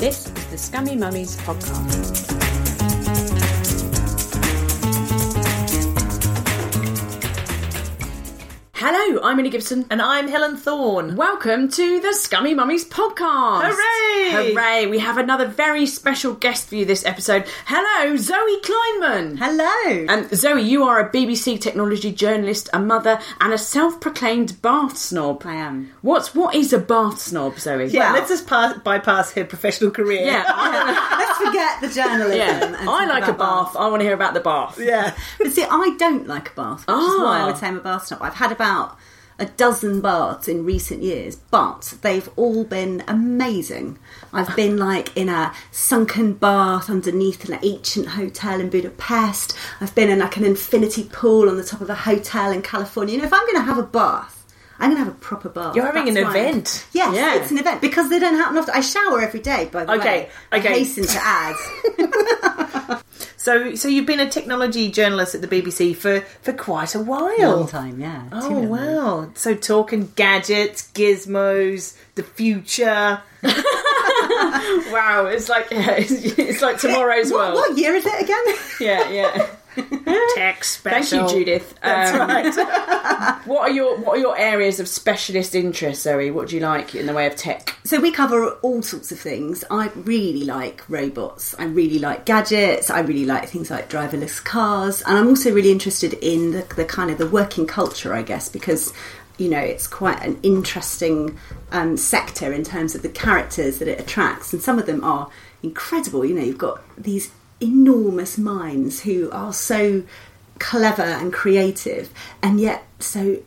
This is the Scummy Mummies podcast. Hello, I'm Ellie Gibson. And I'm Helen Thorn. Welcome to the Scummy Mummies podcast. Hooray! Hooray! We have another very special guest for you this episode. Hello, Zoe Kleinman. Hello. And Zoe, you are a BBC technology journalist, a mother, and a self-proclaimed bath snob. I am. What's what is a bath snob, Zoe? Yeah, Well- let's just pass, bypass her professional career. Yeah, forget the journalism. yeah. I like a about bath. I want to hear about the bath. Yeah. But see, I don't like a bath, which is why I Ah. would say I'm a bath snob. I've had about a dozen baths in recent years, but they've all been amazing. I've been like in a sunken bath underneath an ancient hotel in Budapest. I've been in like an infinity pool on the top of a hotel in California. You know, if I'm going to have a bath, I'm going to have a proper bath. You're having an That's I'm- event. Yes, Yeah. it's an event because they don't happen often. I shower every day, by the Okay, way. I okay. hasten to add. So, so you've been a technology journalist at the BBC for, for quite a while. Long time, yeah. Oh wow! So talking gadgets, gizmos, the future. Wow, it's like yeah, it's, it's like tomorrow's What, world. what year is it again? Yeah, yeah. Tech special. Thank you, Judith. That's Um, right. What are your What are your areas of specialist interest, Zoe? What do you like in the way of tech? So we cover all sorts of things. I really like robots. I really like gadgets. I really like things like driverless cars, and I'm also really interested in the, the kind of the working culture, I guess, because you know it's quite an interesting um, sector in terms of the characters that it attracts, and some of them are incredible. You know, you've got these enormous minds who are so clever and creative, and yet so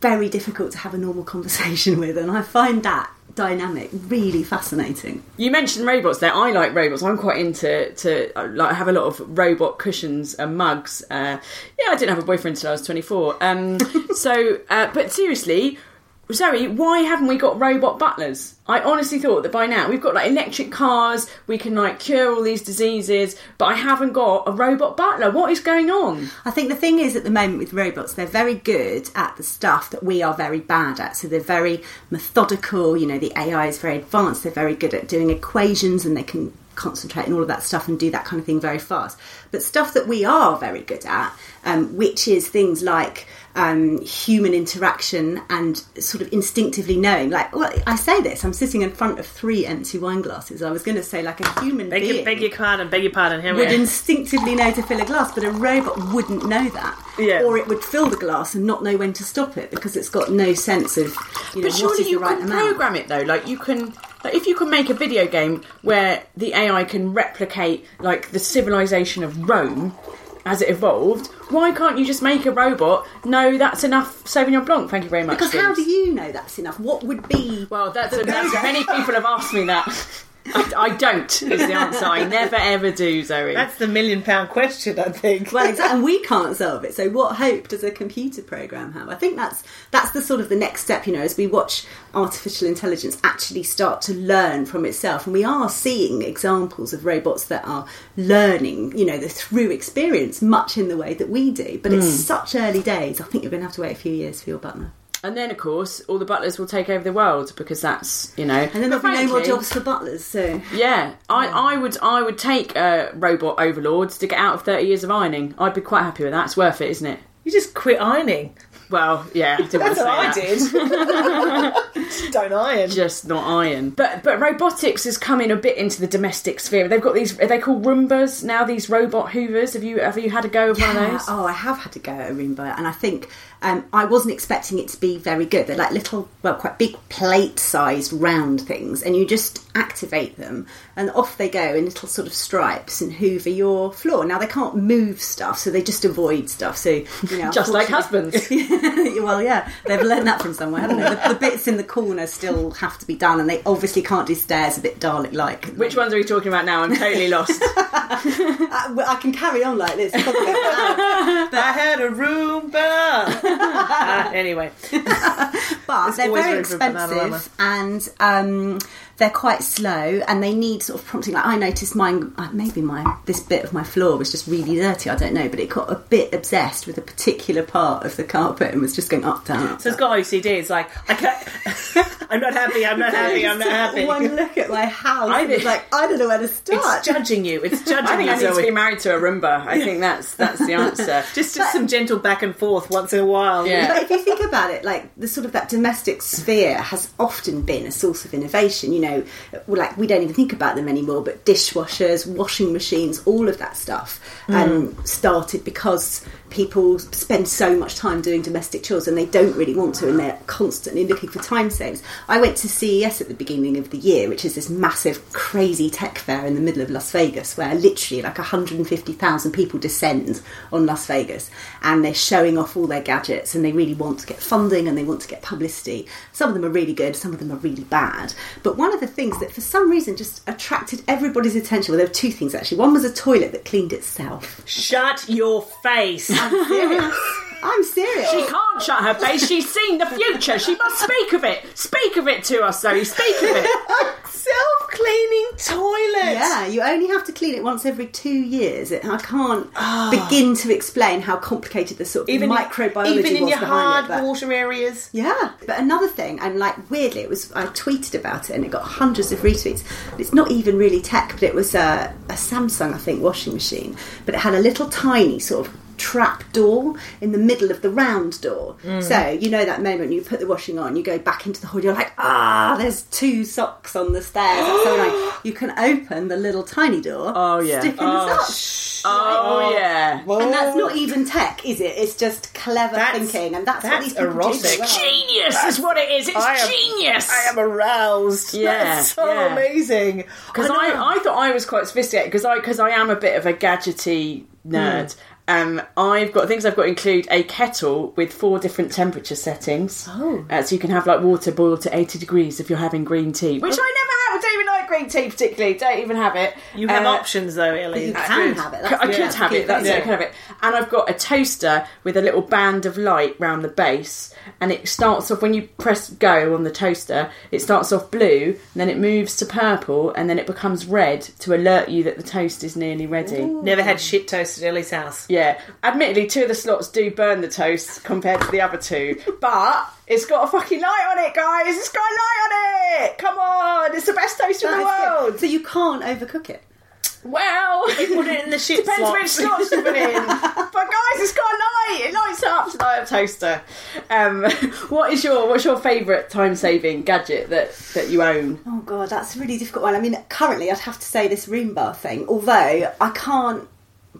very difficult to have a normal conversation with, and I find that dynamic really fascinating. You mentioned robots there. I like robots. I'm quite into to like have a lot of robot cushions and mugs. Uh, yeah, I didn't have a boyfriend until I was 24. Um, so, uh, but seriously. Zoe, why haven't we got robot butlers? I honestly thought that by now we've got like electric cars, we can like cure all these diseases, but I haven't got a robot butler. What is going on? I think the thing is at the moment with robots, they're very good at the stuff that we are very bad at. So they're very methodical, you know, the AI is very advanced, they're very good at doing equations and they can concentrate on all of that stuff and do that kind of thing very fast. But stuff that we are very good at, um, which is things like um, human interaction and sort of instinctively knowing. Like, well, I say this, I'm sitting in front of three empty wine glasses. I was going to say, like a human Beg being your, beg your pardon. Beg your pardon. Here would instinctively know to fill a glass, but a robot wouldn't know that. Yeah. Or it would fill the glass and not know when to stop it because it's got no sense of you know But what surely you right can amount. program it though. Like you can, like if you can make a video game where the AI can replicate like the civilization of Rome as it evolved, why can't you just make a robot? No, that's enough. Sauvignon Blanc. Thank you very much. Because how do you know that's enough? What would be Well, that's, that's many people have asked me that. I, I don't is the answer. I never ever do, Zoe. That's the million pound question, I think. well, exactly, and we can't solve it. So, what hope does a computer program have? I think that's that's the sort of the next step. You know, as we watch artificial intelligence actually start to learn from itself, and we are seeing examples of robots that are learning. You know, the through experience, much in the way that we do. But it's hmm. such early days. I think you're going to have to wait a few years for your butler, and then, of course, all the butlers will take over the world because that's you know. and then there'll But be no more jobs for butlers. So, Yeah, I, I would I would take uh, robot overlords to get out of thirty years of ironing. I'd be quite happy with that. It's worth it, isn't it? You just quit ironing. Well, yeah, I didn't want That's to what I that. did. Don't iron. Just not iron. But but robotics is coming a bit into the domestic sphere. They've got these. Are they called Roombas now? These robot hoovers. Have you have you had a go of one of those? Oh, I have had to go at a Roomba, and I think um, I wasn't expecting it to be very good. They're like little, well, quite big plate-sized round things, and you just activate them, and off they go in little sort of stripes and hoover your floor. Now they can't move stuff, so they just avoid stuff. So you know, Just like husbands. well, yeah, they've learned that from somewhere, haven't they? The, the bits in the corner still have to be done, and they obviously can't do stairs a bit Dalek-like. Which ones are we talking about now? I'm totally lost. I, I can carry on like this. probably. I had a Roomba. Uh, anyway, but they're very room for Bananarama. expensive and um, they're quite slow and they need sort of prompting. Like I noticed mine, uh, maybe my this bit of my floor was just really dirty. I don't know, but it got a bit obsessed with a particular part of the carpet and was just going up, down, up. so it's got OCD. It's like I can't. I'm not happy. I'm not happy. I'm not happy. One look at my house, I I was think- like, I don't know where to start. It's judging you. It's judging I think you. I need to be married to a Roomba. I think that's that's the answer. Just, just some gentle back and forth once in a while. Yeah. But if you think about it, like the sort of that domestic sphere has often been a source of innovation. You know, well, like we don't even think about them anymore, but dishwashers, washing machines, all of that stuff um, started because people spend so much time doing domestic chores and they don't really want to, and they're constantly looking for time saves. I went to CES at the beginning of the year, which is this massive, crazy tech fair in the middle of Las Vegas, where literally like 150,000 people descend on Las Vegas, and they're showing off all their gadgets, and they really want to get funding and they want to get publicity. Some of them are really good, some of them are really bad. But one of the things that, for some reason, just attracted everybody's attention. Well, there were two things actually. One was a toilet that cleaned itself. Shut your face. I'm serious. I'm serious. She can't shut her face. She's seen the future. She must speak of it. Speak of it to us, Zoe. Speak of it. Self cleaning toilet. Yeah, you only have to clean it once every two years. It, I can't ah. begin to explain how complicated the sort of. Even microbiology even in was your behind hard it. but- water areas. Yeah, but another thing, and like weirdly, it was I tweeted about it and it got hundreds of retweets. It's not even really tech, but it was a, a Samsung, I think, washing machine. But it had a little tiny sort of trap door in the middle of the round door. Mm. So you know that moment you put the washing on, you go back into the hall, you're like, ah, there's two socks on the stairs. So annoying. You can open the little tiny door. Oh, yeah. stick in the socks. Oh yeah. And that's not even tech, is it? It's just clever That's- thinking, and that's, what that's these people do erotic. well. Genius is what it is. It's I am- genius. I am aroused. Yeah, That's so yeah. amazing. Because I, I, thought I was quite sophisticated because I because I am a bit of a gadgety nerd. Um, I've got things I've got include a kettle with four different temperature settings. Oh. Uh, so you can have like water boiled to 80 degrees if you're having green tea, which I never have. I don't even like green tea particularly. Don't even have it. You have Uh, options though, Ellie. You That's can good. have it. I That's could good. have it. That's Yeah. it. I could have it. And I've got a toaster with a little band of light round the base, and it starts off when you press go on the toaster. It starts off blue, and then it moves to purple, and then it becomes red to alert you that the toast is nearly ready. Never had shit toast at Ellie's house. Yeah, admittedly, two of the slots do burn the toast compared to the other two, but it's got a fucking light on it, guys. It's got a light on it. Come on, it's the best toaster in the That's good. world. So you can't overcook it. Well, You put it in the shit Depends slot. which slots you put it in. but guys, it's got a light. It lights up. It's like a toaster. Um, what is your what's your favourite time saving gadget that that you own? Oh god, that's a really difficult one. I mean, currently I'd have to say this Roomba thing, although I can't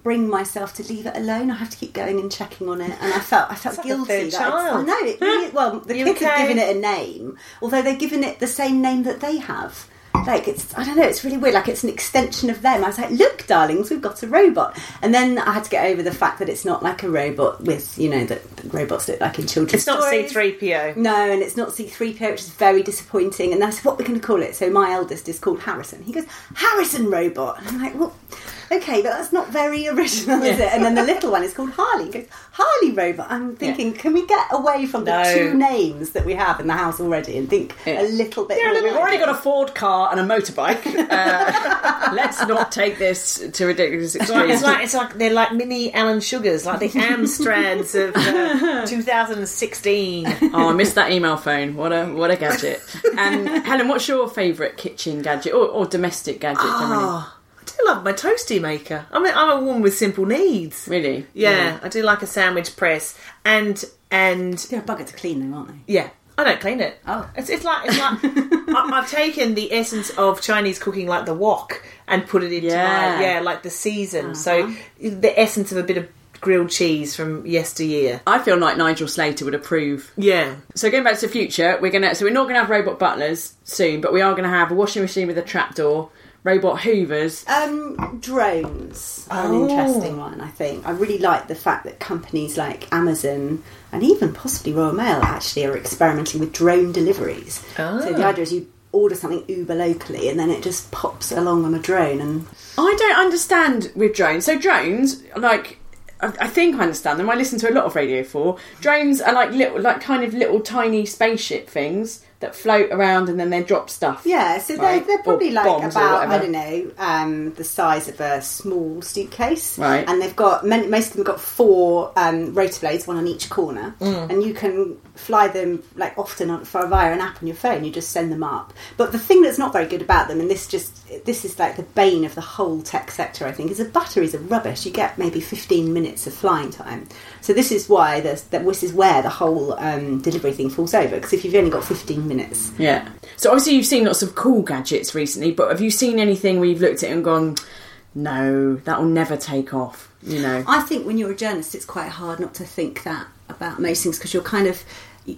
bring myself to leave it alone. I have to keep going and checking on it, and I felt I felt like guilty. third that I know it. Really, well, the You kids have okay? given it a name, although they've given it the same name that they have. Like it's, I don't know, it's really weird. Like it's an extension of them. I was like, "Look, darlings, we've got a robot." And then I had to get over the fact that it's not like a robot with, you know, that robots look like in children's It's not. C3PO. No, and it's not C3PO, which is very disappointing. And that's what we're going to call it? So my eldest is called Harrison. He goes, Harrison Robot. And I'm like, well, okay, but that's not very original, is it? And then the little one is called Harley. Goes, Harley Robot. I'm thinking, can we get away from the two names that we have in the house already and think Yeah. a little bit Yeah, more look, we've already got a Ford car and a motorbike. Uh, let's not take this to ridiculous It's like, extremes. it's like it's like they're like mini Alan Sugars, like the Amstrads of uh, 2016. Oh, I missed that email phone. What a what a gadget. And Helen, what's your favourite kitchen gadget or, or domestic gadget? Oh, do love my toasty maker. I mean, I'm a woman with simple needs. Really? Yeah, I do like a sandwich press, and and They're a bugger to clean, though, aren't they? yeah, I don't clean it. Oh. it's, it's like it's like I, I've taken the essence of Chinese cooking, like the wok, and put it into Yeah. my yeah, like the season. So uh-huh. the essence of a bit of grilled cheese from yesteryear. I feel like Nigel Slater would approve. Yeah, So going back to the future, we're gonna so we're not gonna have robot butlers soon, but we are gonna have a washing machine with a trapdoor, robot hoovers. Um, drones are Oh. an interesting one, I think. I really like the fact that companies like Amazon and even possibly Royal Mail actually are experimenting with drone deliveries. Ah. So the idea is you order something Uber locally and then it just pops along on a drone and I don't understand with drones. So drones, like I I think I understand them. I listen to a lot of Radio Four. Drones are like little, like kind of little tiny spaceship things that float around and then they drop stuff. Yeah, so Right. they're, they're probably Or like about, I don't know, um, the size of a small suitcase. Right. And they've got, many, most of them got four um, rotor blades, one on each corner. Mm. And you can fly them, like often on, for, via an app on your phone, you just send them up. But the thing that's not very good about them, and this just, this is like the bane of the whole tech sector, I think, is the batteries are rubbish. You get maybe 15 minutes of flying time. So this is why, that this is where the whole um, delivery thing falls over, because if you've only got 15 minutes, Yeah. So obviously you've seen lots of cool gadgets recently, but have you seen anything where you've looked at it and gone, no, that will never take off? You know. I think when you're a journalist, it's quite hard not to think that about most things because you're kind of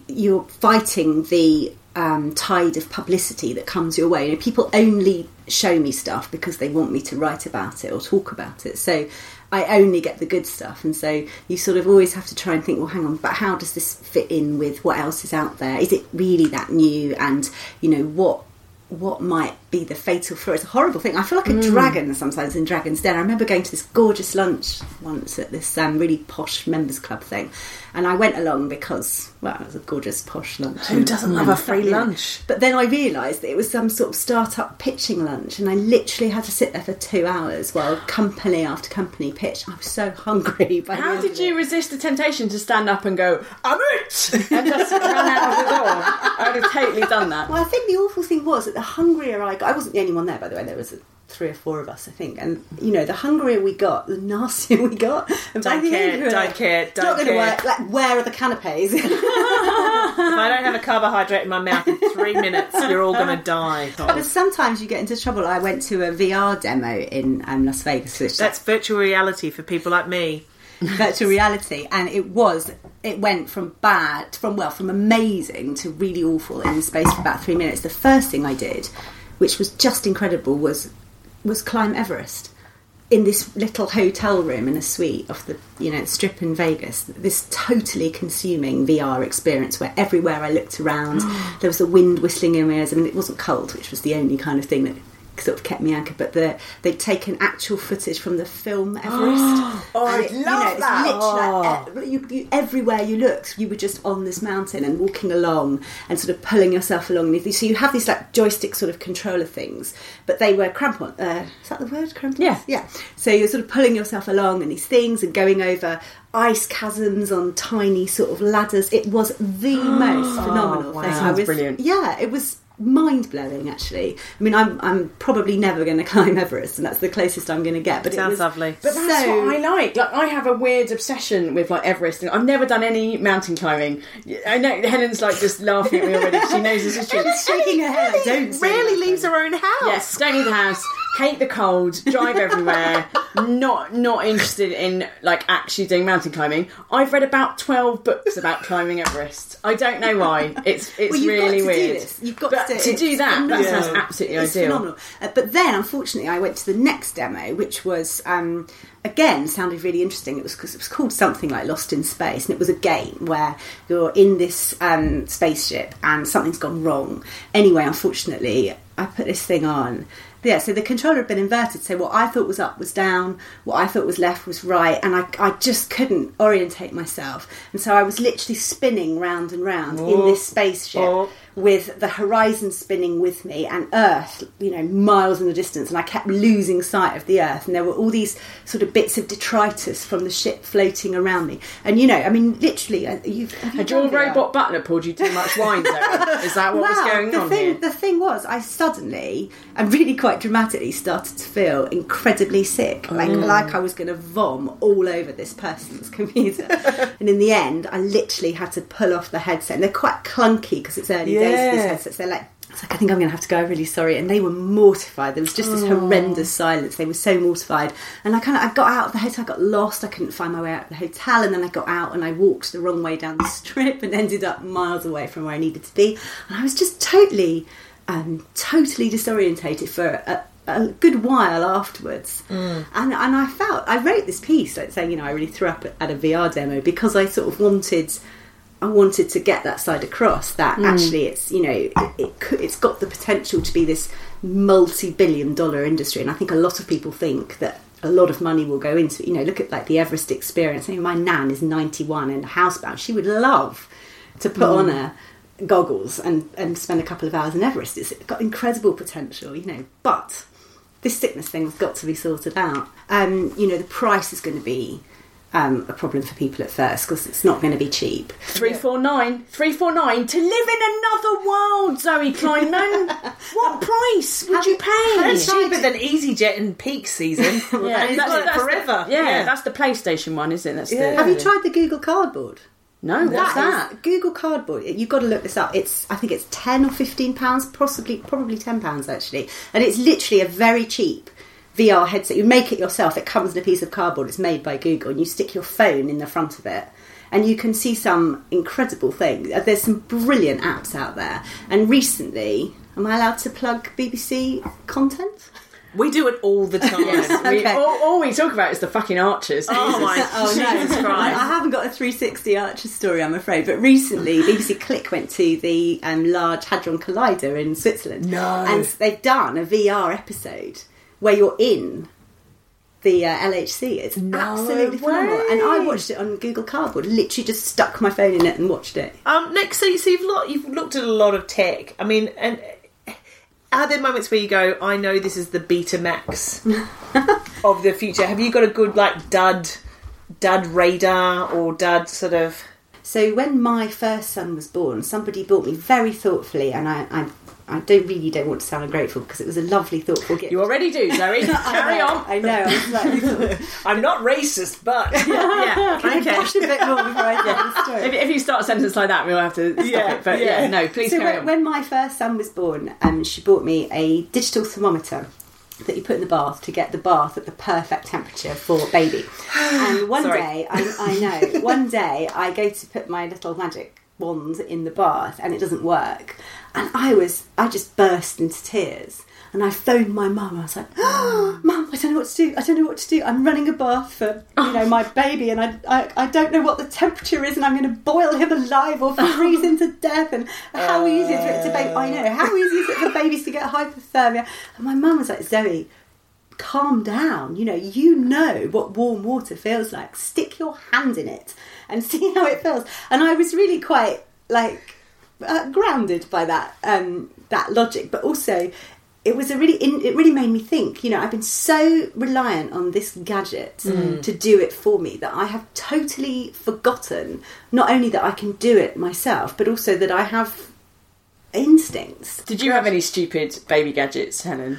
you're fighting the um, tide of publicity that comes your way. You know, people only show me stuff because they want me to write about it or talk about it. So I only get the good stuff, and so you sort of always have to try and think, well, hang on, but how does this fit in with what else is out there? Is it really that new? And you know what what might be the fatal flaw. It's a horrible thing. I feel like a dragon sometimes in Dragon's Den. I remember going to this gorgeous lunch once at this um, really posh members club thing, and I went along because well, it was a gorgeous posh lunch. Who doesn't love a free lunch? But then I realised that it was some sort of start-up pitching lunch, and I literally had to sit there for two hours while company after company pitched. I was so hungry. By How did you resist the temptation to stand up and go, I'm it! and just run out of the door? I would have totally done that. Well, I think the awful thing was that the hungrier I got, I wasn't the only one there, by the way. There was three or four of us, I think. And you know, the hungrier we got, the nastier we got. And Don't care, end, we were don't like, care, don't not going to work. Like, where are the canapes? If I don't have a carbohydrate in my mouth in three minutes, you're all going to die. but sometimes you get into trouble. I went to a VR demo in um, Las Vegas, which That's virtual reality for people like me. virtual reality and it was it went from bad from well from amazing to really awful in the space of about three minutes the first thing i did which was just incredible was was climb everest in this little hotel room in a suite off the you know strip in vegas. This totally consuming vr experience where everywhere i looked around there was the wind whistling in my ears. I mean it wasn't cold which was the only kind of thing that sort of kept me anchored but the, they'd taken actual footage from the film everest Oh, you love that. literally like, e- you, you, everywhere you looked, you were just on this mountain and walking along and sort of pulling yourself along. So you have these like joystick sort of controller things, but they were crampon. Uh, is that the word? Crampons? Yeah. yeah. So you're sort of pulling yourself along and these things and going over ice chasms on tiny sort of ladders. It was the most phenomenal wow. thing. I Sounds was, brilliant. Yeah, it was mind blowing actually. I mean, I'm I'm probably never going to climb Everest, and that's the closest I'm going to get. But it Sounds was lovely. But that's so- what I like. Like I have a weird obsession with like Everest, and I've never done any mountain climbing. I know Helen's like just laughing at me already. She knows this is true. She's shaking her head. like, Don't say Rarely leaves her own house. Yes, don't leave the house. Hate the cold. Drive everywhere. not not interested in like actually doing mountain climbing. I've read about twelve books about climbing Everest. I don't know why. It's it's Well, you've really got to weird. Do this. You've got but to, do, to do that, that phenomenal. sounds absolutely it's ideal. phenomenal. Uh, but then, unfortunately, I went to the next demo, which was um, again sounded really interesting. It was because it was called something like Lost in Space, and it was a game where you're in this um, spaceship and something's gone wrong. Anyway, unfortunately, I put this thing on. Yeah, so the controller had been inverted. So what I thought was up was down, what I thought was left was right, and I, I just couldn't orientate myself. And so I was literally spinning round and round in this oh, oh. spaceship Oh. With the horizon spinning with me and Earth, you know, miles in the distance, and I kept losing sight of the Earth, and there were all these sort of bits of detritus from the ship floating around me, and you know, I mean, literally, uh, you've Had your robot butler poured you too much wine? Is that what was going the on thing, here? The thing was, I suddenly and really quite dramatically started to feel incredibly sick, like Mm. like I was going to vom all over this person's computer. and in the end, I literally had to pull off the headset. And they're quite clunky because it's early days. Yeah. These headsets, they're like. It's like I think I'm going to have to go. I'm really sorry, and they were mortified. There was just this horrendous silence. They were so mortified, and I kind of I got out of the hotel. I got lost. I couldn't find my way out of the hotel, and then I got out and I walked the wrong way down the strip and ended up miles away from where I needed to be. And I was just totally, um, totally disorientated for a, a good while afterwards. And and I felt I wrote this piece like saying you know I really threw up at a VR demo because I sort of wanted. I wanted to get that side across that actually it's you know it, it could, it's got the potential to be this multi-billion dollar industry. And I think a lot of people think that a lot of money will go into it. you know look at like the Everest experience. I mean, my nan is 91 and housebound. She would love to put on her goggles and and spend a couple of hours in Everest. It's got incredible potential you know but this sickness thing's got to be sorted out. Um you know the price is going to be um, a problem for people at first because it's not going to be cheap 349 349 to live in another world, Zoe Kleinman. what price would you pay? That's cheaper than EasyJet in peak season. Yeah, and it's that's- got it that's the- forever. yeah, that's the PlayStation one, isn't it? That's Yeah. the. Have you tried the Google Cardboard? No, what's That that? is- Google Cardboard. You've got to look this up. It's I think it's ten or fifteen pounds, possibly probably ten pounds actually, and it's literally a very cheap VR headset. You make it yourself. It comes in a piece of cardboard. It's made by Google, and you stick your phone in the front of it. And you can see some incredible things. Uh, There's some brilliant apps out there. And recently, am I allowed to plug BBC content? We do it all the time. We, Okay. all, all we talk about is the fucking archers. Oh my Jesus I, Christ. I haven't got a 360 Archer story, I'm afraid. But recently, BBC Click went to the um, Large Hadron Collider in Switzerland. No. And they've done a VR episode where you're in the uh, LHC. It's absolutely phenomenal. And I watched it on Google Cardboard. Literally just stuck my phone in it and watched it. Um, next, so, so you've, you've looked at a lot of tech. I mean, and are there moments where you go, I know this is the Betamax of the future? Have you got a good, like, dud, dud radar or dud sort of. So when my first son was born, somebody bought me very thoughtfully, and I, I, I don't really don't want to sound ungrateful because it was a lovely, thoughtful gift. You already do, Zoe. Carry on. I know. I was like, I'm not racist, but. yeah, Can I okay. a bit more before I tell the story? If, if you start a sentence like that, we'll have to stop Yeah, it. But yeah, yeah. no, please so carry when, on. when my first son was born, um, she bought me a digital thermometer that you put in the bath to get the bath at the perfect temperature for baby. And one Sorry. day, I, I know, one day I go to put my little magic wand in the bath and it doesn't work. And I was, I just burst into tears. And I phoned my mum. I was like, oh, "Mum, I don't know what to do. I don't know what to do. I'm running a bath for you know my baby, and I, I I don't know what the temperature is, and I'm going to boil him alive or freeze him to death. And how easy is it to baby? I know how easy is it for babies to get hypothermia? And my mum was like, Zoe, calm down. You know, you know what warm water feels like. Stick your hand in it and see how it feels. And I was really quite like uh, grounded by that um, that logic, but also it was a really in, it really made me think. You know, I've been so reliant on this gadget to do it for me that I have totally forgotten not only that I can do it myself, but also that I have instincts. Did you have any stupid baby gadgets, Helen?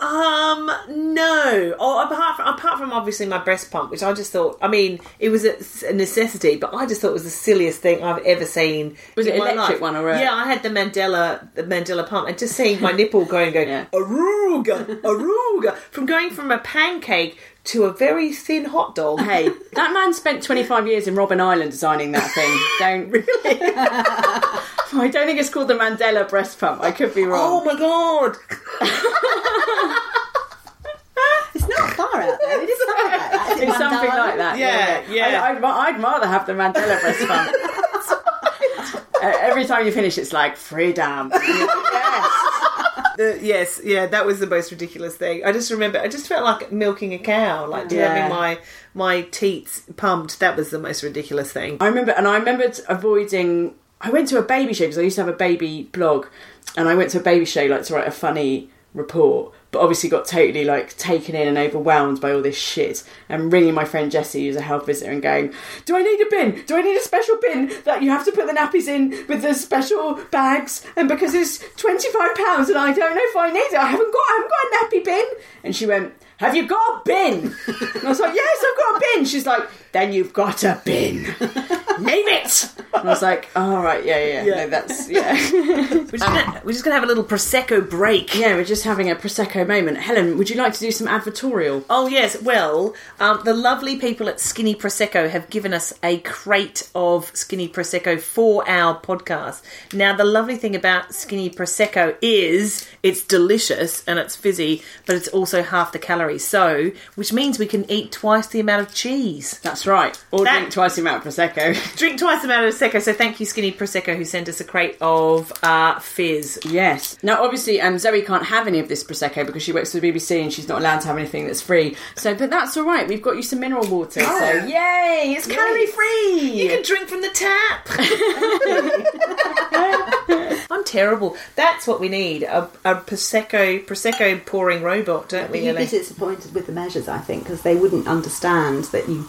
Um, no. Oh, apart from, apart from obviously my breast pump, which I just thought, I mean, it was a, necessity, but I just thought it was the silliest thing I've ever seen. Was it electric life. one or a- Yeah, I had the Mandela, the Mandela pump, and just seeing my nipple going, going, Yeah. aruga, aruga, from going from a pancake to a very thin hot dog. Hey, that man spent 25 years in Robben Island designing that thing. Don't really. I don't think it's called the Mandela breast pump. I could be wrong. Oh my god! It's far out there. It is something like that. Is it it's something like that. Yeah, yeah. I, I'd, I'd rather have the Mandela breast pump. Uh, every time you finish, it's like freedom. And you're like, yes. The, yes, yeah, that was the most ridiculous thing. I just remember, I just felt like milking a cow, like Yeah. having my my teats pumped. That was the most ridiculous thing. I remember, and I remembered avoiding I went to a baby show because I used to have a baby blog, and I went to a baby show like to write a funny report, but obviously got totally like taken in and overwhelmed by all this shit. And ringing my friend Jessie, who's a health visitor, and going, "Do I need a bin? Do I need a special bin that you have to put the nappies in with the special bags? And because it's twenty five pounds, and I don't know if I need it, I haven't got, I haven't got a nappy bin." And she went. Have you got a bin? And I was like, Yes, I've got a bin. She's like, Then you've got a bin. Name it. And I was like, All right, yeah, yeah, yeah. No, that's yeah. We're just, gonna, we're just gonna have a little prosecco break. Yeah, we're just having a prosecco moment. Helen, would you like to do some advertorial? Oh yes, well, um, the lovely people at Skinny Prosecco have given us a crate of Skinny Prosecco for our podcast. Now, the lovely thing about Skinny Prosecco is it's delicious and it's fizzy, but it's also half the calories. So, which means we can eat twice the amount of cheese. That's right. Or That- drink twice the amount of prosecco. Drink twice the amount of Prosecco. So, thank you, Skinny Prosecco, who sent us a crate of uh, fizz. yes. Now, obviously, um, Zoe can't have any of this prosecco because she works for the BBC and she's not allowed to have anything that's free. So, but that's all right. We've got you some mineral water. So, yay! It's calorie free. You can drink from the tap. I'm terrible. That's what we need a, a prosecco prosecco pouring robot, don't we? You'd be Ellie? disappointed with the measures, I think, because they wouldn't understand that you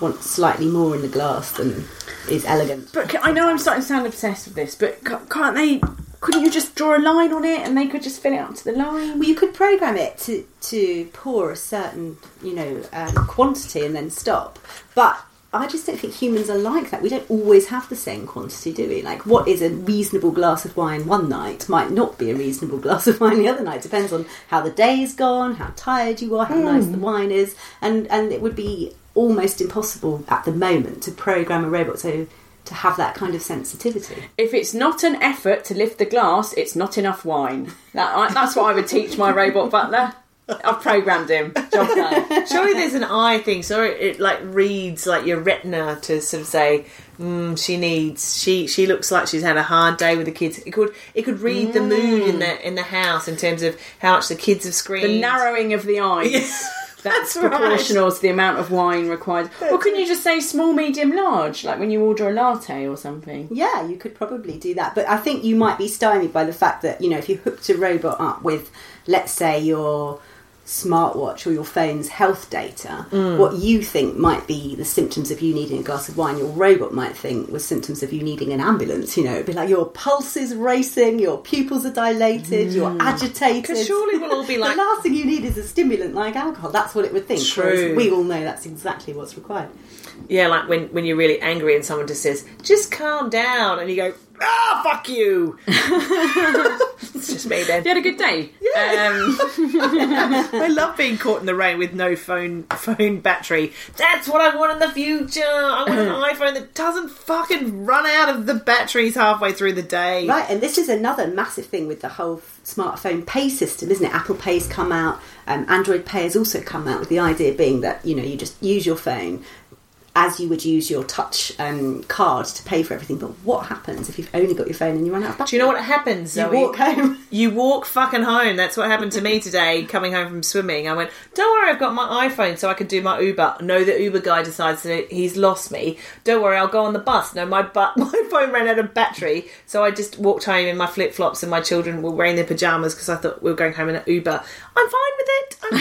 want slightly more in the glass than is elegant. But I know I'm starting to sound obsessed with this, but can't they? Couldn't you just draw a line on it and they could just fill it up to the line? Well, you could program it to, to pour a certain, you know, um, quantity and then stop. But I just don't think humans are like that. We don't always have the same quantity, do we? Like, what is a reasonable glass of wine one night might not be a reasonable glass of wine the other night. Depends on how the day's gone, how tired you are, how nice the wine is, and and it would be almost impossible at the moment to program a robot so to have that kind of sensitivity. If it's not an effort to lift the glass, it's not enough wine. That, I, that's what I would teach my robot butler. I've programmed him. Job done. Surely there's an eye thing, so it, it like reads like your retina to sort of say, mm, she needs, she she looks like she's had a hard day with the kids. It could it could read the mood in the in the house in terms of how much the kids have screamed. The narrowing of the eyes. Yes. That's, That's right. proportional to the amount of wine required. Or can you just say small, medium, large, like when you order a latte or something? Yeah, you could probably do that. But I think you might be stymied by the fact that, you know, if you hooked a robot up with, let's say, your smartwatch or your phone's health data, mm. what you think might be the symptoms of you needing a glass of wine, your robot might think was symptoms of you needing an ambulance. You know, it'd be like your pulse is racing, your pupils are dilated, you're mm. agitated. Because surely we'll all be like- the last thing you need is a stimulant like alcohol. That's what it would think. True. We all know that's exactly what's required. Yeah, like when when you're really angry and someone just says, "Just calm down," and you go, "Ah, fuck you." it's just me then. You had a good day. Um, I love being caught in the rain with no phone phone battery. That's what I want in the future. I want an iPhone that doesn't fucking run out of the batteries halfway through the day. Right, and this is another massive thing with the whole smartphone pay system, isn't it? Apple Pay's come out, um, Android Pay has also come out with the idea being that you know you just use your phone as you would use your touch um, card to pay for everything. But what happens if you've only got your phone and you run out of battery? Do you know what happens? You Zoe? walk home. You walk fucking home. That's what happened to me today, coming home from swimming. I went, don't worry, I've got my iPhone so I can do my Uber. No, the Uber guy decides that he's lost me. Don't worry, I'll go on the bus. No, my bu- my phone ran out of battery, so I just walked home in my flip flops, and my children were wearing their pajamas because I thought we were going home in an Uber. I'm fine with it. I'm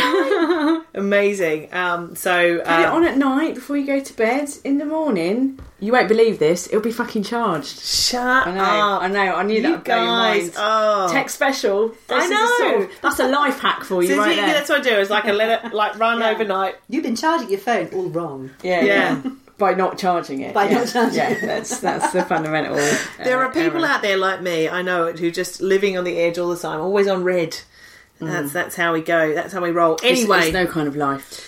fine. Amazing. Um, so Put it um, on at night before you go to bed. In the morning, you won't believe this. It'll be fucking charged. shut I know. up. I know. I knew that You would guys. mind. Oh. Tech special. This I is a sort know. of- that's a life hack for you So right you- there. that's what I do. Is like a let it like run Yeah. overnight. You've been charging your phone all wrong. Yeah, Yeah. yeah. By not charging it. By yeah. not charging Yeah, it. that's that's the fundamental. There uh, are people error. out there like me, I know it, who just living on the edge all the time, always on red. That's mm. that's how we go. That's how we roll. It's- Anyway, it's no kind of life.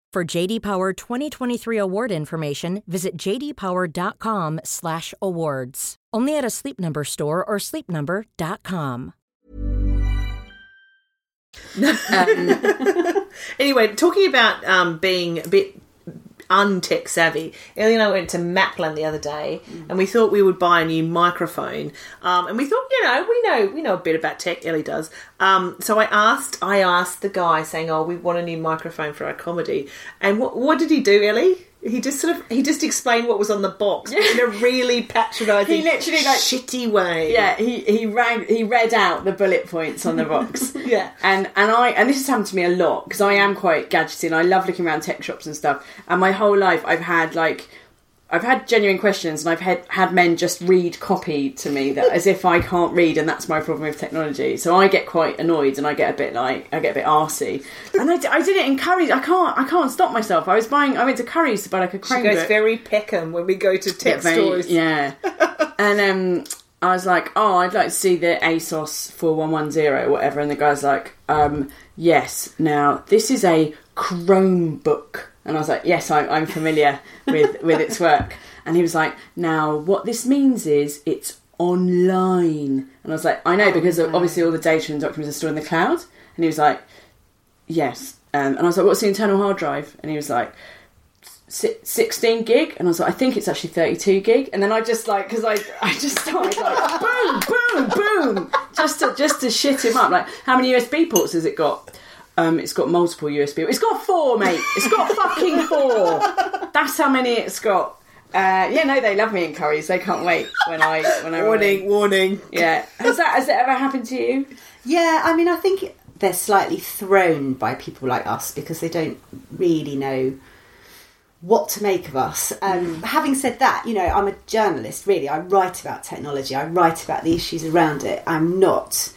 For JD Power 2023 award information, visit jdpower.com/awards. Only at a Sleep Number store or sleepnumber.com. Anyway, talking about um, being a bit untech savvy, Ellie and I went to Maplin the other day, and we thought we would buy a new microphone. Um, and we thought, you know, we know we know a bit about tech. Ellie does. Um, so I asked, I asked the guy saying, "Oh, we want a new microphone for our comedy." And what what did he do, Ellie? He just sort of he just explained what was on the box in a really patronising, He literally, like- shitty way. Yeah, he he rang he read out the bullet points on the box. Yeah. and and I and this has happened to me a lot because I am quite gadgety and I love looking around tech shops and stuff. And my whole life I've had like I've had genuine questions and I've had had men just read copy to me that as if I can't read and that's my problem with technology. So I get quite annoyed and I get a bit like I get a bit arsy. And I, I did it in Curry's. I can't I can't stop myself. I was buying I went to Curry's to buy like a She goes very Peckham when we go to tech very- stores. Yeah. and um, I was like, oh, I'd like to see the Asus 4110 or whatever. And the guy's like, um, yes, now this is a Chromebook. And I was like, yes, I, I'm familiar with, with its work. And he was like, now what this means is it's online. And I was like, I know because obviously all the data and documents are stored in the cloud. And he was like, yes. Um, and I was like, what's the internal hard drive? And he was like, 16 gig and I was like I think it's actually 32 gig and then I just like because I I just started like boom boom boom just to just to shit him up like how many USB ports has it got um it's got multiple USB it's got four mate it's got fucking four that's how many it's got uh, yeah, no, they love me in Currys. They can't wait when I when I Warning, warning. Yeah, has that has it ever happened to you? Yeah, I mean, I think they're slightly thrown by people like us because they don't really know what to make of us. Um, Having said that, you know, I'm a journalist, really. I write about technology, I write about the issues around it. I'm not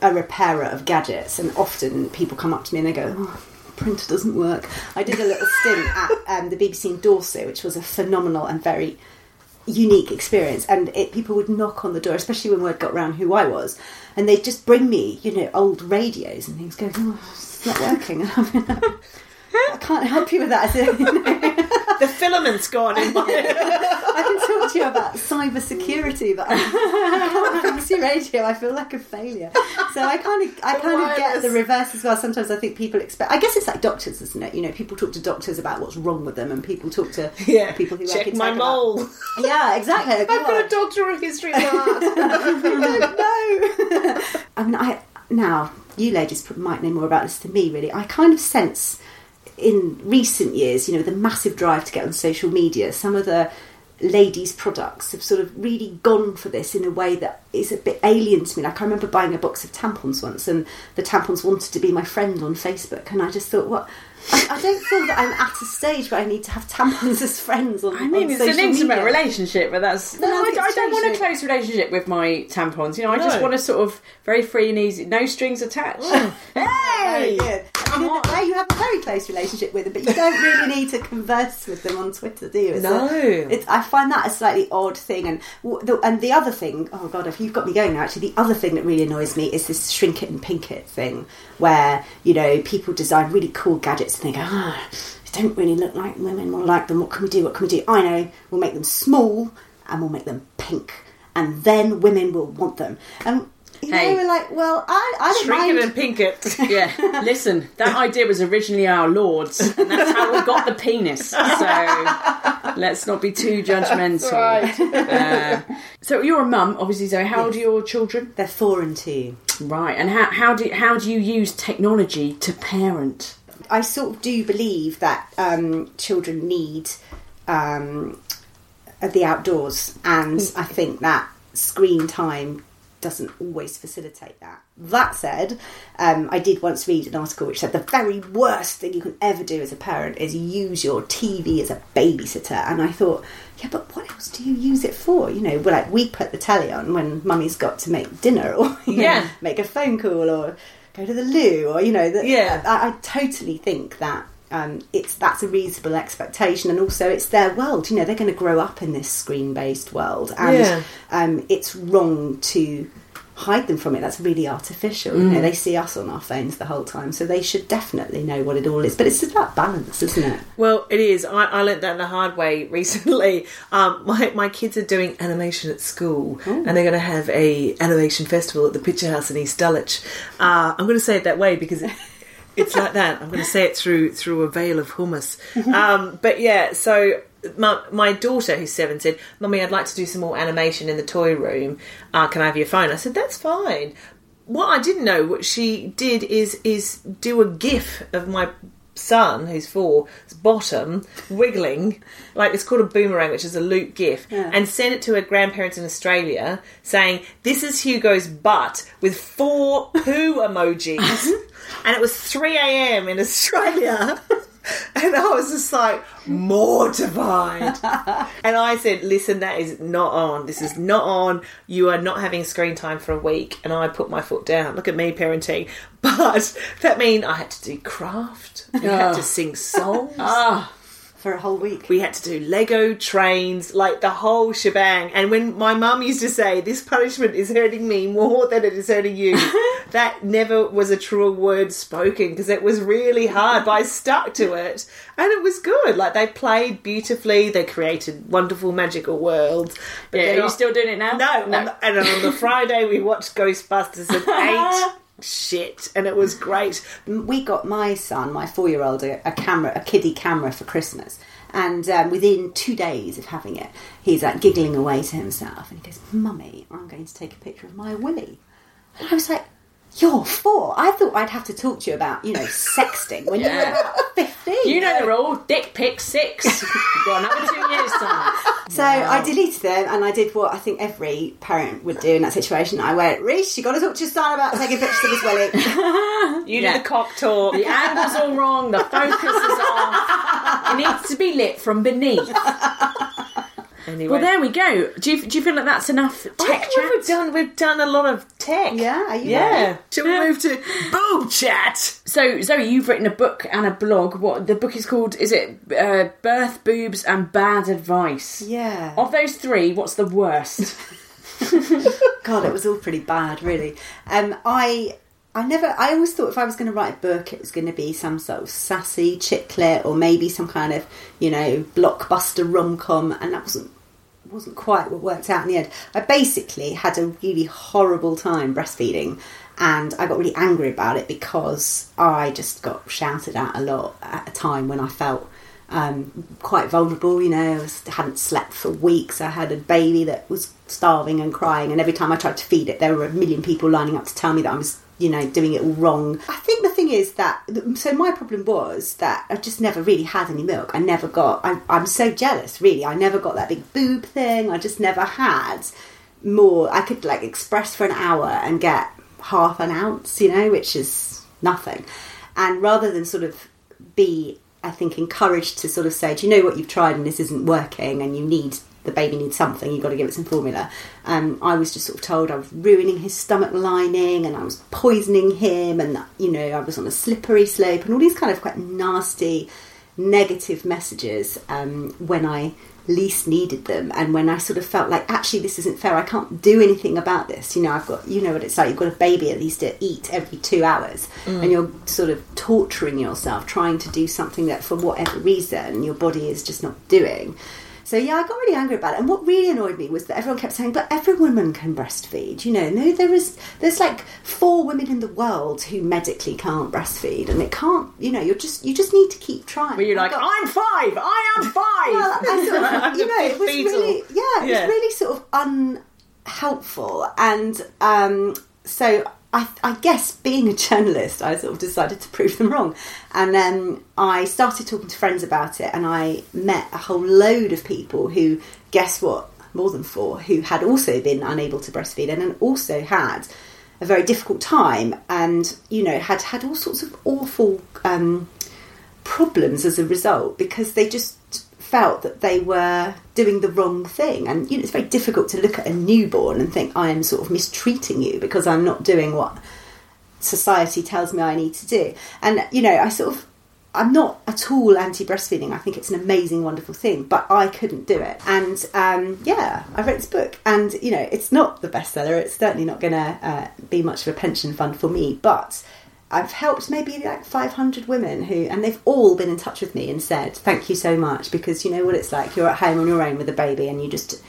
a repairer of gadgets, and often people come up to me and they go, oh, printer doesn't work. I did a little stint at um, the BBC in Dorset, which was a phenomenal and very unique experience and it, people would knock on the door especially when word got round who I was and they'd just bring me you know old radios and things going oh, it's not working. And I'm like, I can't help you with that I know, The filament's gone in my I can talk to you about cyber security but I, I can't your radio I feel like a failure so I kind of I kind of get the reverse as well sometimes I think people expect I guess it's like doctors isn't it you know people talk to doctors about what's wrong with them and people talk to Yeah. people who Check in my tech about- mole. yeah exactly I've got a doctoral history class. no. I mean, I now you ladies might know more about this than me. Really, I kind of sense in recent years, you know, the massive drive to get on social media. Some of the ladies' products have sort of really gone for this in a way that is a bit alien to me. Like I remember buying a box of tampons once, and the tampons wanted to be my friend on Facebook, and I just thought, what. I, I don't feel that I'm at a stage where I need to have tampons as friends on. I mean, it's an intimate media. relationship, but that's. No, No, I, I don't want a close relationship with my tampons. You know, I just want a sort of very free and easy, no strings attached. Oh. Very hey! good. You know, now you have a very close relationship with them, but you don't really need to converse with them on Twitter, do you? It's No. a- I find that a slightly odd thing. And the, and the other thing, oh god, if you've got me going now, actually, the other thing that really annoys me is this shrink it and pink it thing, where you know people design really cool gadgets and they go, ah, they don't really look like women. We'll like them. What can we do? What can we do? I know. We'll make them small and we'll make them pink, and then women will want them. And You Hey. know, we're like, well, I, I don't Shrink mind. it and pink it. Yeah, listen, that idea was originally our Lord's, and that's how we got the penis. So let's not be too judgmental. Uh, so you're a mum, obviously. So how old are your children? They're four and two. Right, and how how do how do you use technology to parent? I sort of do believe that um, children need um, the outdoors, and I think that screen time doesn't always facilitate that. That said, um, I did once read an article which said the very worst thing you can ever do as a parent is use your TV as a babysitter, and I thought. Yeah, but what else do you use it for? You know, well, like we put the telly on when mummy's got to make dinner or you know, make a phone call or go to the loo or you know that Yeah. I, I totally think that um, it's that's a reasonable expectation and also it's their world you know they're going to grow up in this screen based world and Yeah. um, it's wrong to hide them from it that's really artificial you Mm. know they see us on our phones the whole time so they should definitely know what it all is but it's just about balance isn't it Well, it is. I, I learnt that the hard way recently. Um, my my kids are doing animation at school, and they're going to have a animation festival at the Picture House in East Dulwich. Uh, I'm going to say it that way because it, it's like that. I'm going to say it through through a veil of hummus. Um, but yeah, so. My, my daughter, who's seven, said, "Mummy, I'd like to do some more animation in the toy room. Uh, can I have your phone?" I said, "That's fine." What I didn't know, what she did, is is do a GIF of my son, who's four, his bottom wiggling, like it's called a boomerang, which is a loop GIF, and send it to her grandparents in Australia, saying, "This is Hugo's butt," with four poo emojis, and it was three a.m. in Australia. And I was just like mortified. and I said, listen, that is not on. This is not on. You are not having screen time for a week. And I put my foot down. Look at me parenting. But that mean I had to do craft. We had to ah. sing songs. Ah. For a whole week We had to do Lego trains, like the whole shebang. And when my mum used to say, This punishment is hurting me more than it is hurting you, that never was a true word spoken because it was really hard, but I stuck to it. And it was good. Like they played beautifully, they created wonderful, magical worlds. But Yeah, are you still doing it now? No, On the, and on the Friday we watched Ghostbusters at 8. Shit, and it was great. we got my son, my four-year-old, a, a camera, a kiddie camera for Christmas, and um, within two days of having it, he's like giggling away to himself, and he goes, "Mummy, I'm going to take a picture of my willy," and I was like. You're four. I thought I'd have to talk to you about, you know, sexting when you were about 15. You know the rule. Dick pic six. You've got another two years time. So I deleted them and I did what I think every parent would do in that situation. I went, Reese, you got to talk to your son about taking pictures of his willy. You Yeah. did the cock talk. The angle's all wrong. The focus is off. It needs to be lit from beneath. Anyway. Well, there we go. Do you, do you feel like that's enough tech think we've chat? done we've done a lot of tech. Yeah, are you Yeah. ready? Shall we move to boob chat? So, Zoe, you've written a book and a blog. What the book is called? Is it uh, Birth, Boobs, and Bad Advice? Yeah. Of those three, what's the worst? God, it was all pretty bad, really. Um, I, I never. I always thought if I was going to write a book, it was going to be some sort of sassy chick lit, or maybe some kind of, you know, blockbuster rom com, and that wasn't wasn't quite what worked out in the end. I basically had a really horrible time breastfeeding, and I got really angry about it because I just got shouted at a lot at a time when I felt um, quite vulnerable. You know, I hadn't slept for weeks. I had a baby that was starving and crying, and every time I tried to feed it, there were a million people lining up to tell me that I was, you know, doing it all wrong. I think the thing is that so my problem was that I just never really had any milk. I never got. I, I'm so jealous, really. I never got that big boob thing. I just never had more. I could like express for an hour and get half an ounce, you know, which is nothing. And rather than sort of be, I think, encouraged to sort of say, do you know what you've tried and this isn't working and you need the baby needs something, you've got to give it some formula. Um, I was just sort of told I was ruining his stomach lining and I was poisoning him and, you know, I was on a slippery slope and all these kind of quite nasty, negative messages um, when I least needed them. And when I sort of felt like actually this isn't fair I can't do anything about this. You know I've got you know what it's like you've got a baby at least to eat every two hours. And you're sort of torturing yourself trying to do something that for whatever reason your body is just not doing So yeah, I got really angry about it. And what really annoyed me was that everyone kept saying, "But every woman can breastfeed." You know, no, there is there's like four women in the world who medically can't breastfeed, and it can't. You know, you're just you just need to keep trying. Were you like, got- I'm five, I am five? well, sort of, you know, it was really, yeah, it Yeah. was really sort of unhelpful, and um, so I, I guess being a journalist, I sort of decided to prove them wrong, and then I started talking to friends about it, and I met a whole load of people who, guess what, more than four, who had also been unable to breastfeed, and also had a very difficult time, and you know, had had all sorts of awful. Um, problems as a result because they just felt that they were doing the wrong thing and you know it's very difficult to look at a newborn and think I am sort of mistreating you because I'm not doing what society tells me I need to do and you know I sort of I'm not at all anti breastfeeding. I think it's an amazing, wonderful thing, but I couldn't do it. And um, yeah, I wrote this book, and you know, it's not the bestseller. It's certainly not going to uh, be much of a pension fund for me, but I've helped maybe like 500 women who, and they've all been in touch with me and said, "Thank you so much," because you know what it's like. You're at home on your own with a baby, and you just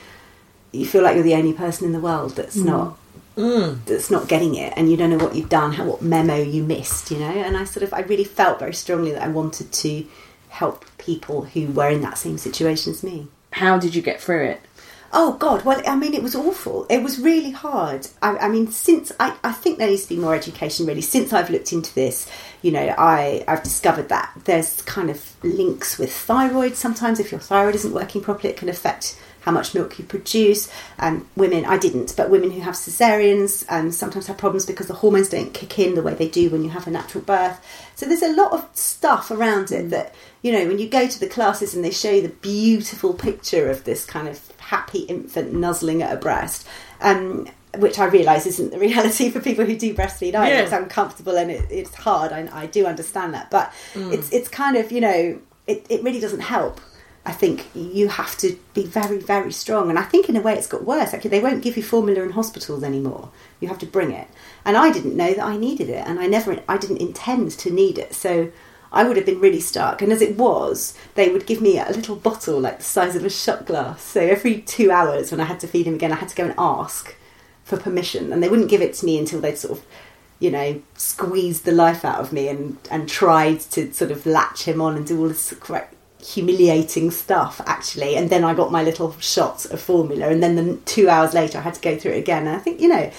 you feel like you're the only person in the world that's mm. not mm. that's not getting it and you don't know what you've done how what memo you missed you know and i sort of i really felt very strongly that i wanted to help people who were in that same situation as me How did you get through it? Oh God! Well, I mean, it was awful. It was really hard. I, I mean, since I, I think there needs to be more education. Really, since I've looked into this, you know, I I've discovered that there's kind of links with thyroid. Sometimes, if your thyroid isn't working properly, it can affect how much milk you produce. And women, I didn't, but women who have cesareans um, sometimes have problems because the hormones don't kick in the way they do when you have a natural birth. So there's a lot of stuff around it that you know when you go to the classes and they show you the beautiful picture of this kind of happy infant nuzzling at a breast. Um, which I realise isn't the reality for people who do breastfeed either. Yeah. It's uncomfortable and it, it's hard. I, I do understand that, but it's it's kind of you know it, it really doesn't help. I think you have to be very very strong, and I think in a way it's got worse. Actually, they won't give you formula in hospitals anymore. You have to bring it, and I didn't know that I needed it, and I never I didn't intend to need it. So I would have been really stuck. And as it was, they would give me a little bottle like the size of a shot glass. So every two hours, when I had to feed him again, I had to go and ask for permission, and they wouldn't give it to me until they'd sort of, you know, squeezed the life out of me and and tried to sort of latch him on and do all this humiliating stuff actually and then i got my little shot of formula and then the two hours later i had to go through it again and i think you know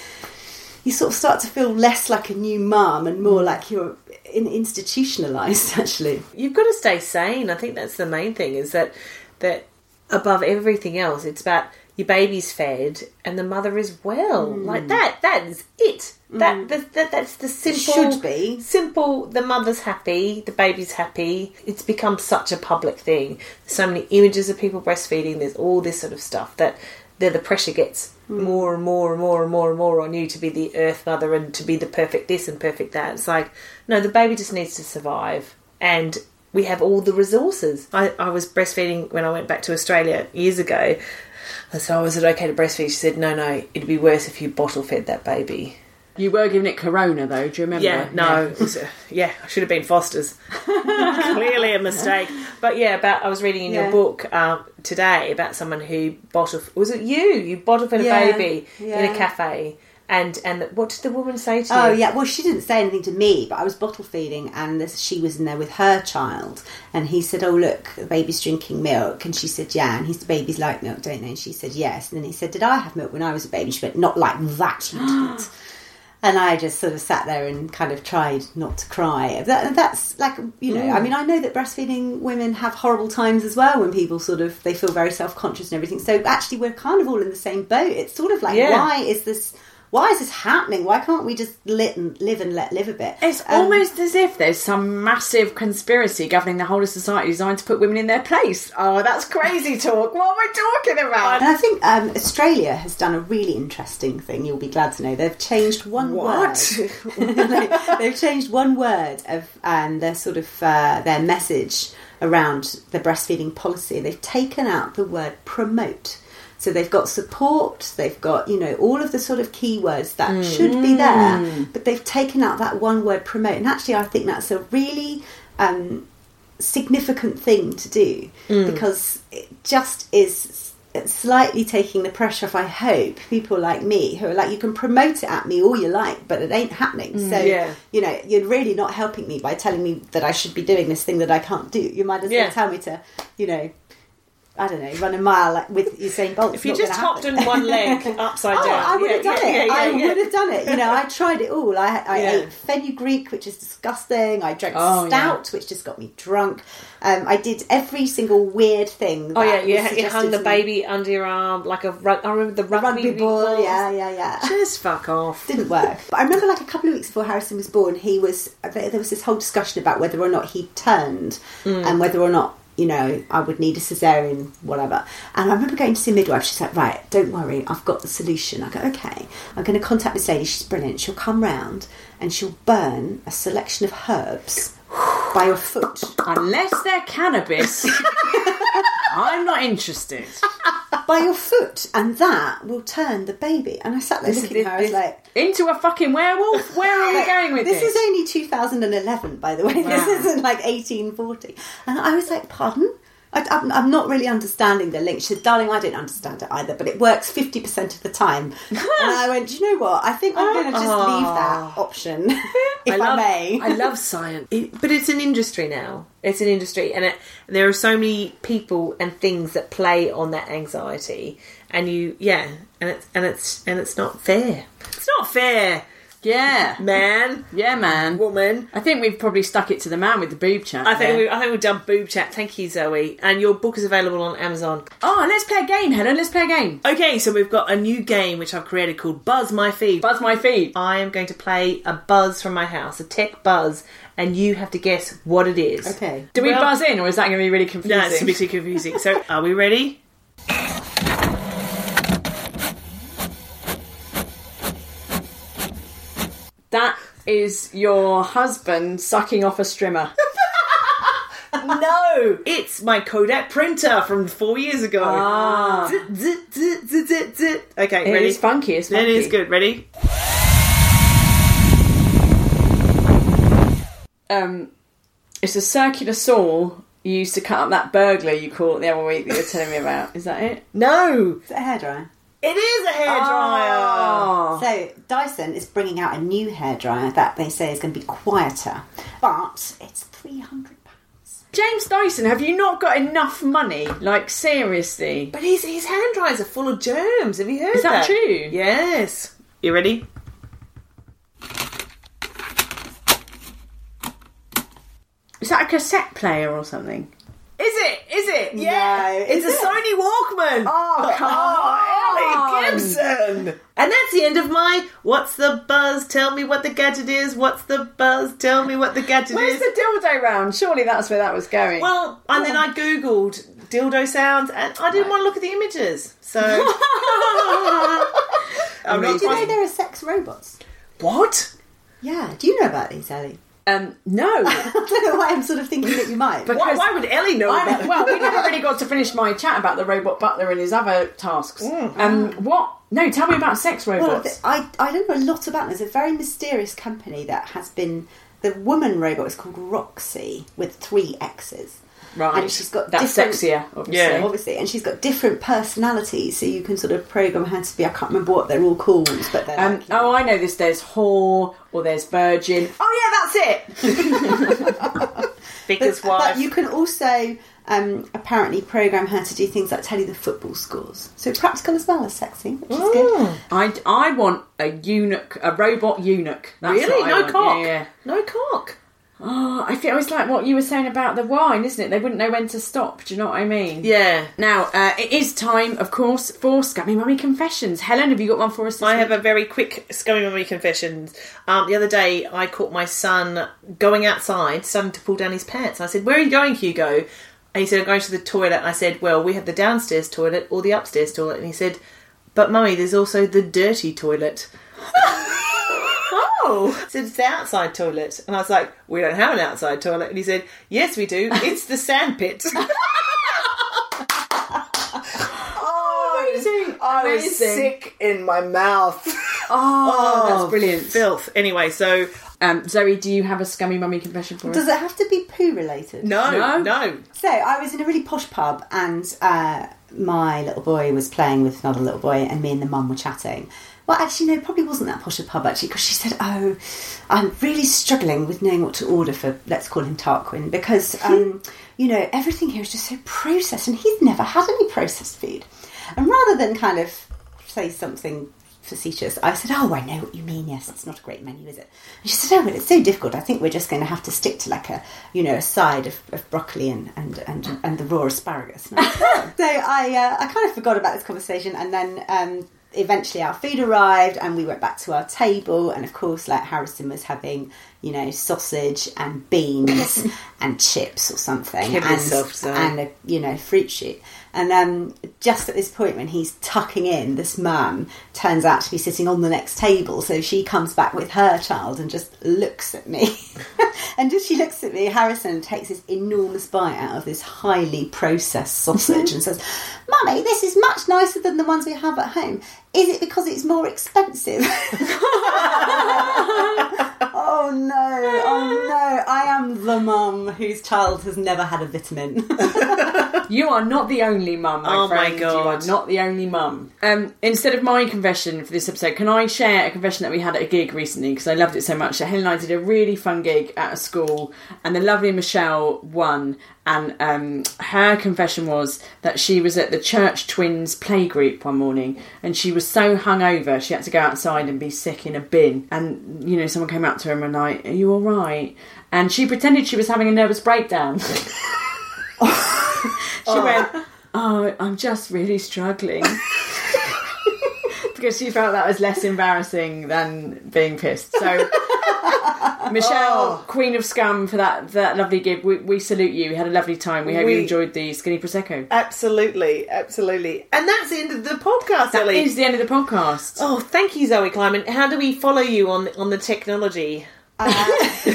you sort of start to feel less like a new mum and more like you're in, institutionalized actually You've got to stay sane. I think that's the main thing. Is that that above everything else, it's about your baby's fed and the mother is well. Hmm. Like that. That is it. That, hmm. that, that that's the simple. should be. simple. The mother's happy. The baby's happy. It's become such a public thing. so many images of people breastfeeding. There's all this sort of stuff that. The pressure gets hmm. more and more and more and more and more on you to be the earth mother and to be the perfect this and perfect that. It's like, no, the baby just needs to survive. And we have all the resources. I, I was breastfeeding when I went back to Australia years ago. I said, oh, is it okay to breastfeed? She said, no, no, it'd be worse if you bottle fed that baby. You were giving it Corona though. Do you remember? Yeah, no, it was, uh, yeah, I should have been Foster's. Clearly a mistake. But yeah, about I was reading in Yeah. your book um, today about someone who bottle. Was it you? You bottle fed a Yeah, baby in a cafe, and and what did the woman say to oh, you? Oh yeah, well she didn't say anything to me, but I was bottle feeding, and this, she was in there with her child, and he said, "Oh look, the baby's drinking milk," and she said, "Yeah," and his babies like milk, don't they? And she said, "Yes," and then he said, "Did I have milk when I was a baby?" She went, "Not like that, you didn't." And I just sort of sat there and kind of tried not to cry. That, that's like, you know, I mm. mean, I know that breastfeeding women have horrible times as well when people sort of, they feel very self conscious and everything. So actually, we're kind of all in the same boat. It's sort of like, Yeah. why is this, why is this happening? Why can't we just lit and live and let live a bit? It's Um, almost as if there's some massive conspiracy governing the whole of society designed to put women in their place. Oh, that's crazy talk. What am I talking about? And I think um, Australia has done a really interesting thing. You'll be glad to know they've changed one What? word. They- they've changed one word of um, their sort of uh, their message around the breastfeeding policy. They've taken out the word promote. So they've got support, they've got, you know, all of the sort of keywords that should be there, mm. but they've taken out that one word promote. And actually, I think that's a really um, significant thing to do mm. because it just is slightly taking the pressure off. I hope people like me who are like, you can promote it at me all you like, but it ain't happening. Mm, so Yeah. you know, you're really not helping me by telling me that I should be doing this thing that I can't do. You might as well Yeah. tell me to, you know. I don't know, run a mile like with Usain Bolt. If you just hopped on one leg upside Oh, down, I would have Yeah, done yeah, it. yeah, I would have done it. You know, I tried it all. I, I ate fenugreek, which is disgusting. I drank Oh, stout, which just got me drunk. Um, I did every single weird thing. Oh yeah, you, you hung the baby under your arm like a. I remember the rugby, rugby ball. Yeah, yeah, yeah. Just fuck off. Didn't work. But I remember, like a couple of weeks before Harrison was born, he was there there was this whole discussion about whether or not he turned Mm. and whether or not you know I would need a cesarean, whatever. And I remember going to see a midwife. She's like, "Right, don't worry, I've got the solution." I go, "Okay, I'm going to contact this lady. She's brilliant. She'll come round and she'll burn a selection of herbs by your foot." Unless they're cannabis, I'm not interested. by your foot, and that will turn the baby. And I sat there looking at her. I was like, Into a fucking werewolf? Where are we going with this? this is only 2011, by the way. This isn't like 1840. And I was like, pardon? I, I'm, I'm not really understanding the link. She said, darling, I don't understand it either, but it works 50% of the time. and I went, do you know what? I think I'm going to just leave that ah. option, if I, love, may. I love science, It- but it's an industry now. It's an industry, and it, there are so many people and things that play on that anxiety. And you, yeah, and it's and it's and it's not fair. It's not fair, yeah. man, Yeah, man. woman. I think we've probably stuck it to the man with the boob chat. I think there. we, I think we've done boob chat. Thank you, Zoe. And your book is available on Amazon. Oh, let's play a game, Helen. Let's play a game. Okay, so we've got a new game which I've created called Buzz My Feed. Buzz my feet. I am going to play a buzz from my house, a tech buzz, and you have to guess what it is. Okay. Do we Well- buzz in, or is that going to be really confusing? No, it's a bit too confusing. So, are we ready? That is your husband sucking off a strimmer. no, it's my Kodak printer from four years ago. Ah. Okay, It ready? is funky. It's funky. is good. Ready? Um, it's a circular saw you used to cut up that burglar you caught the other week that you were telling me about. Is that it? No, Is it a hairdryer? It is a hairdryer. Oh. So Dyson is bringing out a new hairdryer that they say is going to be quieter, but it's three hundred pounds. James Dyson, have you not got enough money? Like seriously? But his his hand dryers are full of germs. Have you heard Is that true? Yes. You ready? Is that a cassette player or something? Is it? Is it? Yeah. No, it's is a it? Sony Walkman. Oh, come on. Ellie Gibson. And that's the end of my What's the Buzz? Tell me what the gadget is. What's the buzz? Tell me what the gadget Where's is. Where's the dildo round? Surely that's where that was going. well, and then I googled dildo sounds, and I didn't want to look at the images. So, I'm Did not you know there are sex robots? what? Yeah. Do you know about these, Ellie? Um, no. I don't know why I'm sort of thinking that you might. But- Why, why would Ellie know I, about? well, we never really got to finish my chat about the robot butler and his other tasks. Um, what? No, tell me about sex robots. th- I, I don't know a lot about them. There's a very mysterious company that has been. The woman robot is called Roxy with three X's. Right. And she's got That's different, sexier, obviously. Yeah. Obviously, and she's got different personalities, so you can sort of program her to be. I can't remember what they're all called, but they're Um, like, you know, oh, I know this. There's whore or there's virgin. Oh yeah, that's it. Vicar's but, wife. but you can also um, apparently program her to do things like tell you the football scores. So practical as well as sexy, which is good. I, I want a eunuch, a robot eunuch. That's really? No want. cock. Yeah, yeah. No cock. Oh, I feel it's like what you were saying about the wine, isn't it? They wouldn't know when to stop. Do you know what I mean? Yeah. Now uh, it is time, of course, for Scummy Mummy confessions. Helen, have you got one for us? I week? have a very quick scummy mummy confessions. Um, the other day, I caught my son going outside, starting to pull down his pants. I said, "Where are you going, Hugo?" And he said, "I'm going to the toilet." And I said, "Well, we have the downstairs toilet or the upstairs toilet." And he said, "But mummy, there's also the dirty toilet." oh, I said it's the outside toilet, and I was like, "We don't have an outside toilet." And he said, "Yes, we do. It's the sandpit." Amazing. I was Amazing. sick in my mouth. Oh, that's brilliant. Filth. Anyway, so Um, Zoe, do you have a scummy mummy confession for us? Does it have to be poo related? No, No? no. So I was in a really posh pub, and uh, my little boy was playing with another little boy, and me and the mum were chatting. Well, actually, no, probably wasn't that posh a pub actually, because she said, "Oh, I'm really struggling with knowing what to order for. Let's call him Tarquin, because um, you know everything here is just so processed, and he's never had any processed food." And rather than kind of say something facetious, I said, "Oh, I know what you mean. Yes, it's not a great menu, is it?" And she said, "Oh, but it's so difficult. I think we're just going to have to stick to like a, you know, a side of, of broccoli and and, and and the raw asparagus." I said, "Oh." so I uh, I kind of forgot about this conversation, and then. Um, Eventually, our food arrived, and we went back to our table. And of course, like Harrison was having, you know, sausage and beans and chips or something, Kill and, yourself, and a you know fruit shoot. And um, just at this point, when he's tucking in, this mum turns out to be sitting on the next table. So she comes back with her child and just looks at me. and as she looks at me, Harrison takes this enormous bite out of this highly processed sausage and says, Mummy, this is much nicer than the ones we have at home. Is it because it's more expensive? oh no, oh no. I am the mum whose child has never had a vitamin. You are not the only mum, my Oh my friend. God. You are not the only mum. Um, instead of my confession for this episode, can I share a confession that we had at a gig recently because I loved it so much. So Helen and I did a really fun gig at a school, and the lovely Michelle won. And um, her confession was that she was at the Church Twins playgroup one morning, and she was so hungover she had to go outside and be sick in a bin. And you know, someone came up to her and like, "Are you all right?" And she pretended she was having a nervous breakdown. She oh. went, Oh, I'm just really struggling. because she felt that was less embarrassing than being pissed. So, Michelle, oh. Queen of Scum, for that, that lovely gig, we, we salute you. We had a lovely time. We hope you enjoyed the Skinny Prosecco. Absolutely, absolutely. And that's the end of the podcast, That Ellie. is the end of the podcast. Oh, thank you, Zoe Kleinman. How do we follow you on on the technology? Uh,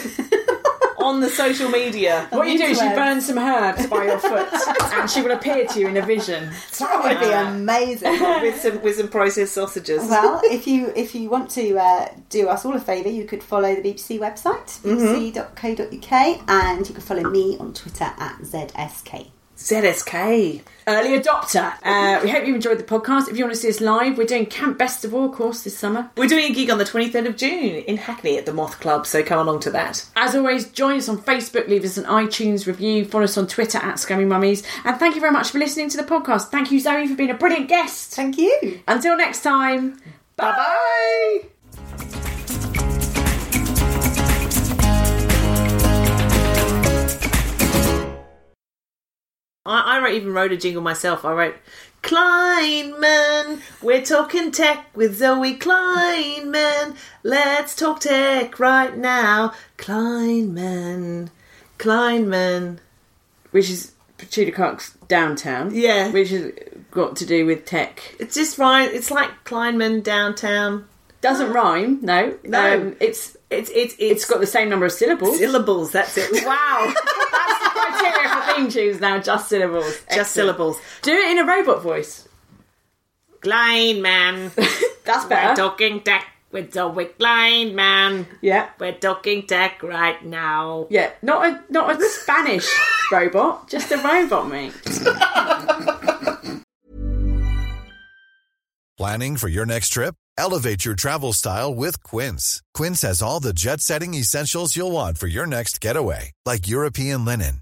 on the social media. what you do is you burn some herbs by your foot, and she will appear to you in a vision. that would be uh, amazing. with some with some processed sausages. well, if you if you want to uh, do us all a favour, you could follow the BBC website, mm-hmm. bbc.co.uk, and you can follow me on Twitter at ZSK. ZSK. Early adopter. Uh, we hope you enjoyed the podcast. If you want to see us live, we're doing Camp Bestival, of course, this summer. We're doing a gig on the 23rd of June in Hackney at the Moth Club, so come along to that. As always, join us on Facebook, leave us an iTunes review, follow us on Twitter at Scummy Mummies, and thank you very much for listening to the podcast. Thank you, Zoe, for being a brilliant guest. Thank you. Until next time, bye bye. I, I even wrote a jingle myself. I wrote, Kleinman, we're talking tech with Zoe Kleinman. Let's talk tech right now. Kleinman, Kleinman. Which is Tudor Cox downtown. Yeah. Which has got to do with tech. It's just right. It's like Kleinman downtown. Doesn't rhyme, no. No. Um, it's It's it's it's it's got the same number of syllables. syllables. That's it. wow. That's the criteria for theme tunes now, just syllables. Just Excellent. syllables. Do it in a robot voice. Blind man. That's better. we're better. talking tech with Zoe man. Yeah. We're talking tech right now. Yeah, not a not a Spanish robot, just a robot, mate. Planning for your next trip? Elevate your travel style with Quince. Quince has all the jet setting essentials you'll want for your next getaway, like European linen,